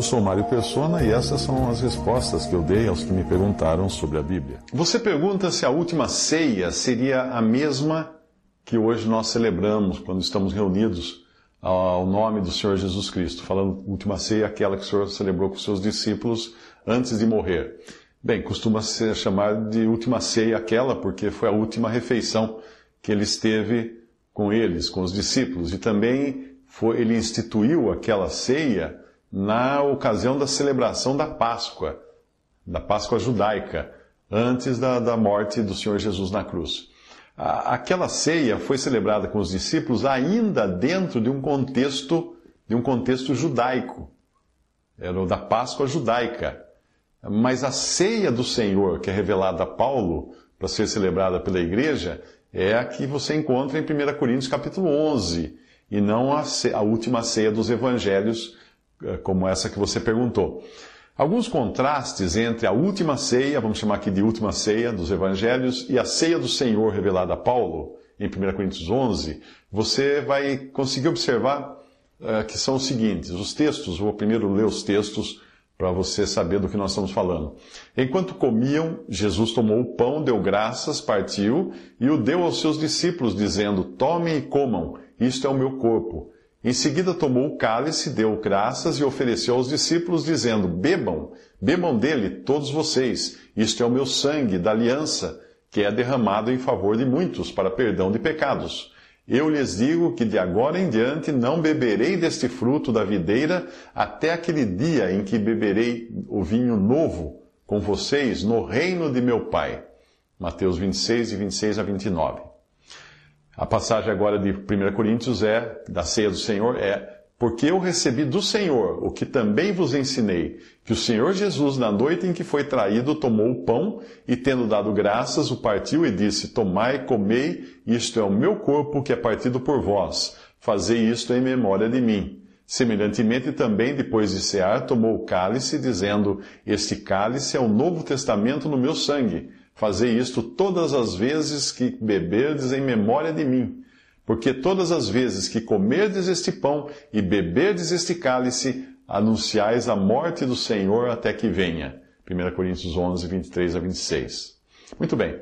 Eu sou Mário Persona e essas são as respostas que eu dei aos que me perguntaram sobre a Bíblia. Você pergunta se a última ceia seria a mesma que hoje nós celebramos quando estamos reunidos ao nome do Senhor Jesus Cristo, falando última ceia, aquela que o Senhor celebrou com seus discípulos antes de morrer. Bem, costuma ser chamar de última ceia aquela porque foi a última refeição que ele esteve com eles, com os discípulos, e também foi, ele instituiu aquela ceia na ocasião da celebração da Páscoa, da Páscoa judaica, antes da, da morte do Senhor Jesus na cruz. Aquela ceia foi celebrada com os discípulos ainda dentro de um contexto, de um contexto judaico. Era o da Páscoa judaica. Mas a ceia do Senhor, que é revelada a Paulo para ser celebrada pela igreja, é a que você encontra em 1 Coríntios capítulo 11, e não a, a última ceia dos evangelhos, como essa que você perguntou. Alguns contrastes entre a última ceia, vamos chamar aqui de última ceia dos evangelhos, e a ceia do Senhor revelada a Paulo, em 1 Coríntios 11, você vai conseguir observar uh, que são os seguintes. Os textos, vou primeiro ler os textos para você saber do que nós estamos falando. Enquanto comiam, Jesus tomou o pão, deu graças, partiu e o deu aos seus discípulos, dizendo: Tomem e comam, isto é o meu corpo. Em seguida tomou o cálice, deu graças e ofereceu aos discípulos, dizendo: Bebam, bebam dele todos vocês, isto é o meu sangue da aliança, que é derramado em favor de muitos para perdão de pecados. Eu lhes digo que de agora em diante não beberei deste fruto da videira até aquele dia em que beberei o vinho novo com vocês no reino de meu Pai. Mateus 26 e 26 a 29. A passagem agora de 1 Coríntios é, da ceia do Senhor, é: Porque eu recebi do Senhor o que também vos ensinei, que o Senhor Jesus, na noite em que foi traído, tomou o pão e, tendo dado graças, o partiu e disse: Tomai, comei, isto é o meu corpo que é partido por vós. Fazei isto em memória de mim. Semelhantemente, também, depois de cear, tomou o cálice, dizendo: Este cálice é o novo testamento no meu sangue. Fazei isto todas as vezes que beberdes em memória de mim. Porque todas as vezes que comerdes este pão e beberdes este cálice, anunciais a morte do Senhor até que venha. 1 Coríntios 11, 23 a 26. Muito bem.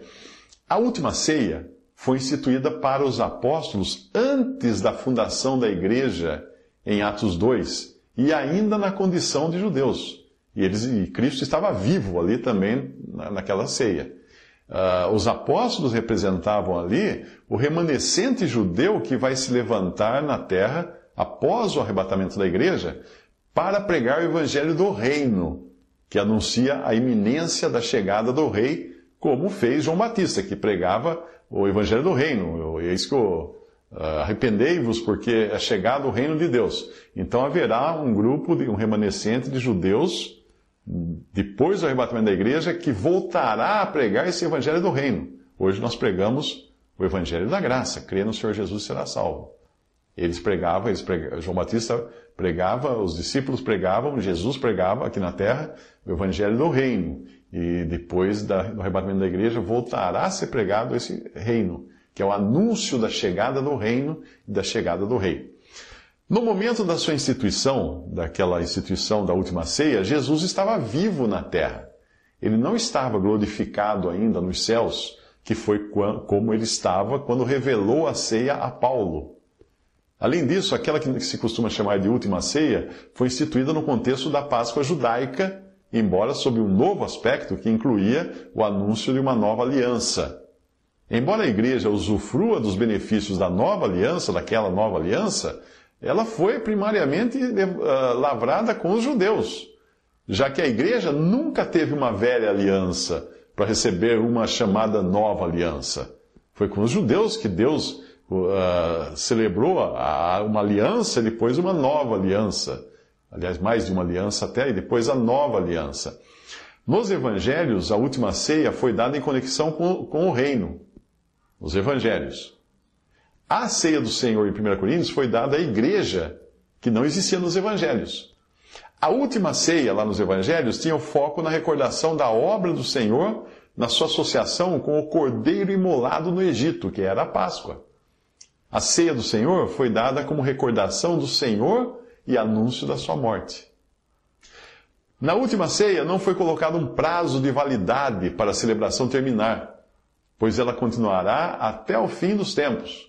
A última ceia foi instituída para os apóstolos antes da fundação da igreja, em Atos 2, e ainda na condição de judeus. E, eles, e Cristo estava vivo ali também naquela ceia. Uh, os apóstolos representavam ali o remanescente judeu que vai se levantar na terra após o arrebatamento da igreja para pregar o evangelho do reino, que anuncia a iminência da chegada do rei, como fez João Batista, que pregava o evangelho do reino. E é que eu, uh, arrependei-vos porque é chegado o reino de Deus. Então haverá um grupo, de, um remanescente de judeus depois do arrebatamento da igreja, que voltará a pregar esse evangelho do reino. Hoje nós pregamos o evangelho da graça, crê no Senhor Jesus será salvo. Eles pregavam, eles pregavam, João Batista pregava, os discípulos pregavam, Jesus pregava aqui na terra o evangelho do reino. E depois do arrebatamento da igreja voltará a ser pregado esse reino, que é o anúncio da chegada do reino e da chegada do rei. No momento da sua instituição, daquela instituição da última ceia, Jesus estava vivo na terra. Ele não estava glorificado ainda nos céus, que foi como ele estava quando revelou a ceia a Paulo. Além disso, aquela que se costuma chamar de última ceia foi instituída no contexto da Páscoa judaica, embora sob um novo aspecto que incluía o anúncio de uma nova aliança. Embora a igreja usufrua dos benefícios da nova aliança, daquela nova aliança, ela foi primariamente uh, lavrada com os judeus, já que a igreja nunca teve uma velha aliança para receber uma chamada nova aliança. Foi com os judeus que Deus uh, celebrou a, uma aliança, depois uma nova aliança. Aliás, mais de uma aliança até, e depois a nova aliança. Nos evangelhos, a última ceia foi dada em conexão com, com o reino. Os evangelhos. A ceia do Senhor em 1 Coríntios foi dada à igreja, que não existia nos evangelhos. A última ceia lá nos evangelhos tinha o foco na recordação da obra do Senhor na sua associação com o cordeiro imolado no Egito, que era a Páscoa. A ceia do Senhor foi dada como recordação do Senhor e anúncio da sua morte. Na última ceia não foi colocado um prazo de validade para a celebração terminar, pois ela continuará até o fim dos tempos.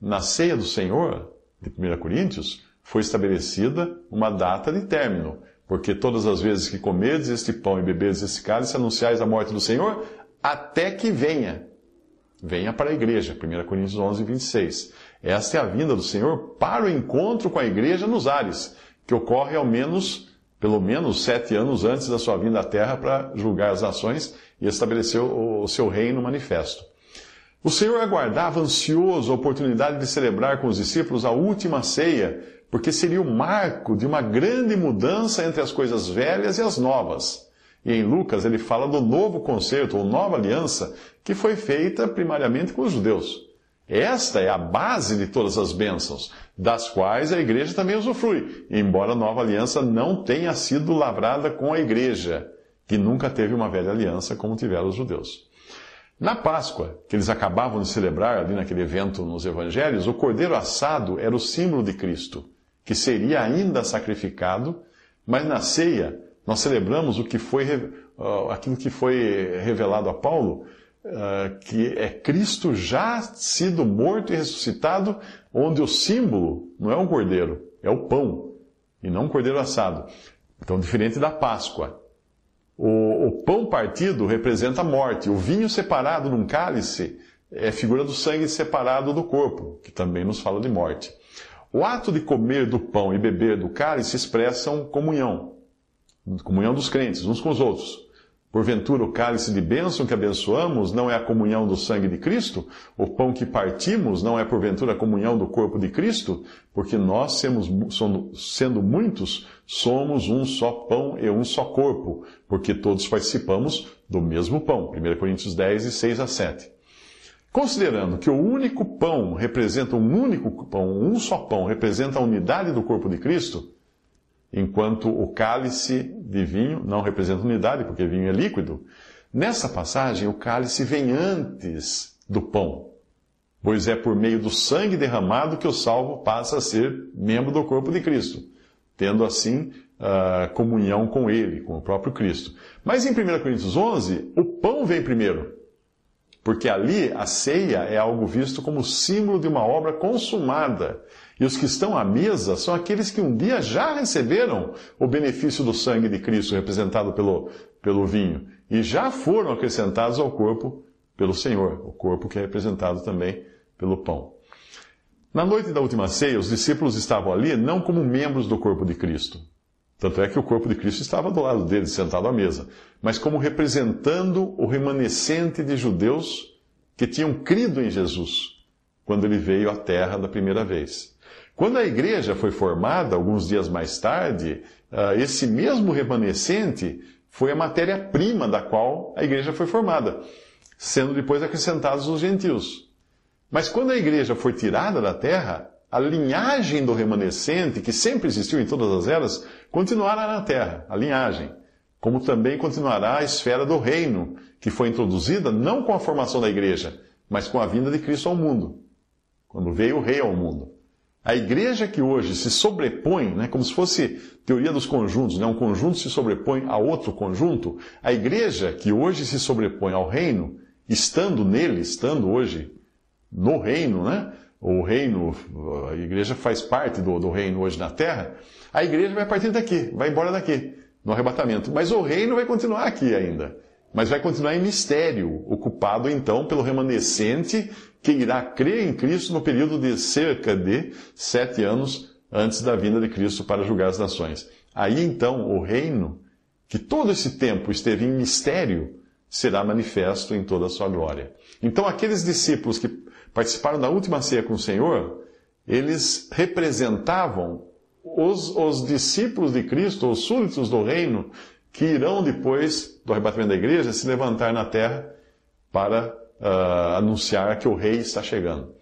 Na ceia do Senhor, de 1 Coríntios, foi estabelecida uma data de término, porque todas as vezes que comerdes este pão e bebedes este cálice, anunciais a morte do Senhor, até que venha. Venha para a igreja. 1 Coríntios 11, 26. Esta é a vinda do Senhor para o encontro com a igreja nos ares, que ocorre ao menos, pelo menos sete anos antes da sua vinda à terra para julgar as nações e estabelecer o seu reino manifesto. O Senhor aguardava ansioso a oportunidade de celebrar com os discípulos a última ceia porque seria o marco de uma grande mudança entre as coisas velhas e as novas. E em Lucas ele fala do novo concerto, ou nova aliança, que foi feita primariamente com os judeus. Esta é a base de todas as bênçãos, das quais a igreja também usufrui, embora a nova aliança não tenha sido lavrada com a igreja, que nunca teve uma velha aliança como tiveram os judeus. Na Páscoa, que eles acabavam de celebrar ali naquele evento nos evangelhos, o cordeiro assado era o símbolo de Cristo que seria ainda sacrificado, mas na ceia nós celebramos o que foi, aquilo que foi revelado a Paulo, ah, que é Cristo já sido morto e ressuscitado, onde o símbolo não é um cordeiro, é o pão, e não um cordeiro assado. Então, diferente da Páscoa. O, o pão partido representa a morte, o vinho separado num cálice é figura do sangue separado do corpo, que também nos fala de morte. O ato de comer do pão e beber do cálice expressam comunhão, comunhão dos crentes uns com os outros. Porventura, o cálice de bênção que abençoamos não é a comunhão do sangue de Cristo? O pão que partimos não é, porventura, a comunhão do corpo de Cristo? Porque nós, sendo muitos, somos um só pão e um só corpo, porque todos participamos do mesmo pão. 1 Coríntios 10, 6 a 7. Considerando que o único pão representa um único pão, um só pão representa a unidade do corpo de Cristo, enquanto o cálice de vinho não representa unidade, porque vinho é líquido, nessa passagem o cálice vem antes do pão, pois é por meio do sangue derramado que o salvo passa a ser membro do corpo de Cristo, tendo assim uh, comunhão com ele, com o próprio Cristo. Mas em 1 Coríntios 11, o pão vem primeiro. Porque ali a ceia é algo visto como símbolo de uma obra consumada. E os que estão à mesa são aqueles que um dia já receberam o benefício do sangue de Cristo representado pelo, pelo vinho e já foram acrescentados ao corpo pelo Senhor, o corpo que é representado também pelo pão. Na noite da última ceia, os discípulos estavam ali não como membros do corpo de Cristo, tanto é que o corpo de Cristo estava do lado deles, sentado à mesa, mas como representando o remanescente de judeus que tinham crido em Jesus quando ele veio à terra da primeira vez. Quando a igreja foi formada, alguns dias mais tarde, ah, esse mesmo remanescente foi a matéria-prima da qual a igreja foi formada, sendo depois acrescentados os gentios. Mas quando a igreja foi tirada da terra, a linhagem do remanescente, que sempre existiu em todas as eras, continuará na terra, a linhagem. Como também continuará a esfera do reino, que foi introduzida não com a formação da igreja, mas com a vinda de Cristo ao mundo, quando veio o rei ao mundo. A igreja que hoje se sobrepõe, né, como se fosse teoria dos conjuntos, né, um conjunto se sobrepõe a outro conjunto, a igreja que hoje se sobrepõe ao reino, estando nele, estando hoje no reino, né, o reino, a igreja faz parte do, do reino hoje na terra, a igreja vai partir daqui, vai embora daqui, no arrebatamento. Mas o reino vai continuar aqui ainda. Mas vai continuar em mistério, ocupado então pelo remanescente que irá crer em Cristo no período de cerca de sete anos antes da vinda de Cristo para julgar as nações. Aí então o reino, que todo esse tempo esteve em mistério, será manifesto em toda a sua glória. Então aqueles discípulos que participaram da última ceia com o Senhor, eles representavam os, os discípulos de Cristo, os súditos do reino, que irão depois do arrebatamento da igreja se levantar na terra para uh, anunciar que o rei está chegando.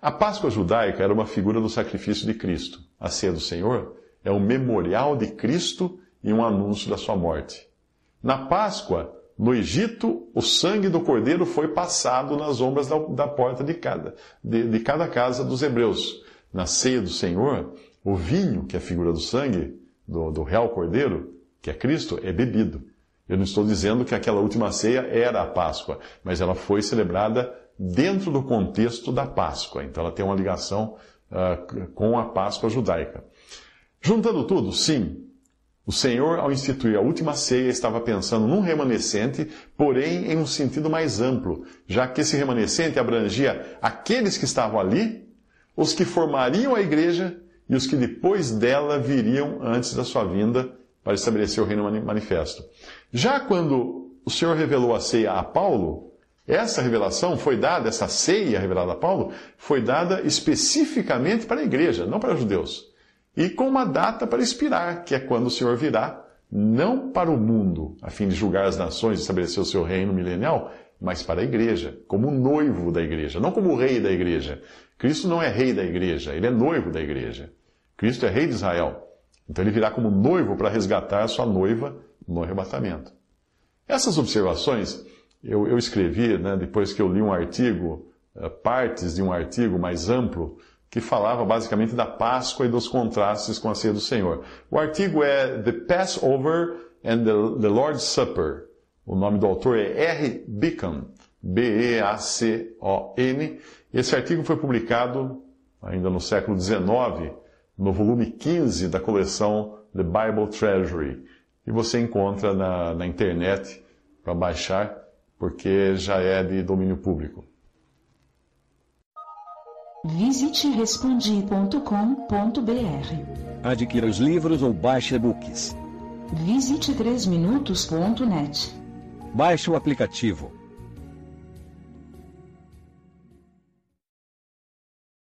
A Páscoa judaica era uma figura do sacrifício de Cristo. A ceia do Senhor é um memorial de Cristo e um anúncio da sua morte. Na Páscoa, no Egito, o sangue do cordeiro foi passado nas ombras da, da porta de cada, de, de cada casa dos hebreus. Na ceia do Senhor, o vinho, que é a figura do sangue, do, do real cordeiro, que é Cristo, é bebido. Eu não estou dizendo que aquela última ceia era a Páscoa, mas ela foi celebrada dentro do contexto da Páscoa. Então ela tem uma ligação uh, com a Páscoa judaica. Juntando tudo, sim, o Senhor, ao instituir a última ceia, estava pensando num remanescente, porém em um sentido mais amplo, já que esse remanescente abrangia aqueles que estavam ali, os que formariam a igreja e os que depois dela viriam antes da sua vinda para estabelecer o reino manifesto. Já quando o Senhor revelou a ceia a Paulo, essa revelação foi dada, essa ceia revelada a Paulo, foi dada especificamente para a igreja, não para os judeus. E com uma data para expirar, que é quando o Senhor virá, não para o mundo, a fim de julgar as nações e estabelecer o seu reino milenial, mas para a igreja, como noivo da igreja, não como rei da igreja. Cristo não é rei da igreja, ele é noivo da igreja. Cristo é rei de Israel. Então ele virá como noivo para resgatar a sua noiva no arrebatamento. Essas observações eu, eu escrevi, né, depois que eu li um artigo, uh, partes de um artigo mais amplo, que falava basicamente da Páscoa e dos contrastes com a ceia do Senhor. O artigo é The Passover and the, the Lord's Supper. O nome do autor é R. Beacon, B-E-A-C-O-N. Esse artigo foi publicado ainda no século XIX no volume 15 da coleção The Bible Treasury. E você encontra na, na internet para baixar, porque já é de domínio público. Visite respondi.com.br. Adquira os livros ou baixe e-books. Visite 3minutos.net. Baixe o aplicativo